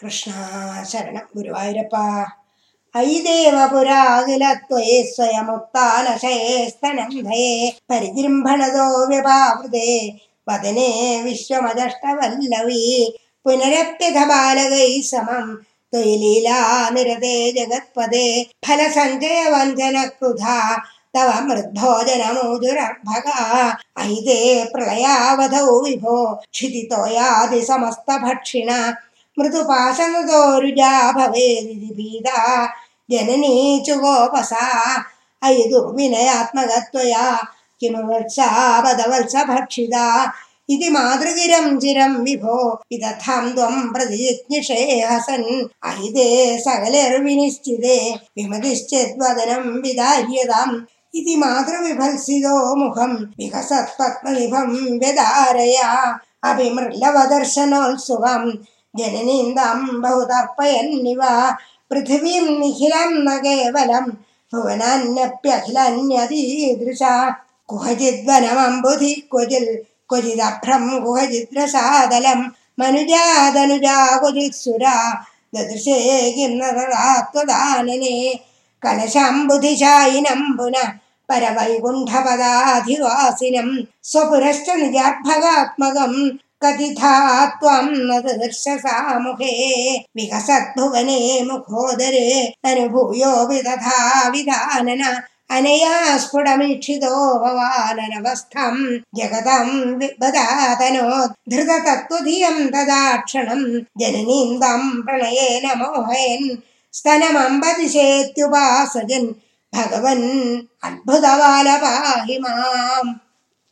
कृष्णा शरणं गुरुवायुरप्पा ऐ देव पुराल त्वये स्वयमुत्तालशये परिजृम्भणदो व्यपावृते वदने विश्वमदष्टवल्लवी पुनरप्यथ बालकैः समं त्वयि लीलानिरते जगत्पदे फलसञ्जयवञ्जनकृधा तव मृद्धो जनमु अयिते प्रलयावधौ विभो क्षितितोयादिसमस्तभक्षिणा मृदुपाशनतो भवेदिति भवेदि जननी चुगोपसा अयि विनयात्मक किमवत्सा किमवर्षा भक्षिदा इति मातृगिरं चिरं विभो विदथां त्वं प्रतिषे हसन् अहिते सकलेर्विनिश्चिते विमतिश्चेद्वदनं विदार्यताम् इति मातृविभत्सितो मुखं विकसत्पद्मनिभं व्यधारया अभिमृलवदर्शनोत्सुकम् जननिन्दं बहुतर्पयन्निव पृथिवीं निखिलं न केवलं भुवनान्यप्यखिलन्यदीदृशा कुहजिद्वनमम्बुधि क्वजिल् क्वचिदभ्रं कुहचिद्रसादलं मनुजादनुजा क्वचित् सुरा ददृशे किं त्वदानने कलशाम्बुधिशायिनं पुनः परवैकुण्ठपदाधिवासिनं स्वपुरश्च निजार्भगात्मकं कतिधा त्वं न तु दृश्यसा विकसद्भुवने मुखोदरे अनुभूयोऽपि तथा विधानन। अनया स्फुटमीक्षितो भवाननवस्थं। जगतं वितनोद्धृत धृततत्त्वधियं तदा क्षणम् जननिन्दं प्रणयेन मोहयन् स्तनमम्बदिशेत्युपासजन्। भगवन् अद्भुतवालपाहि माम्।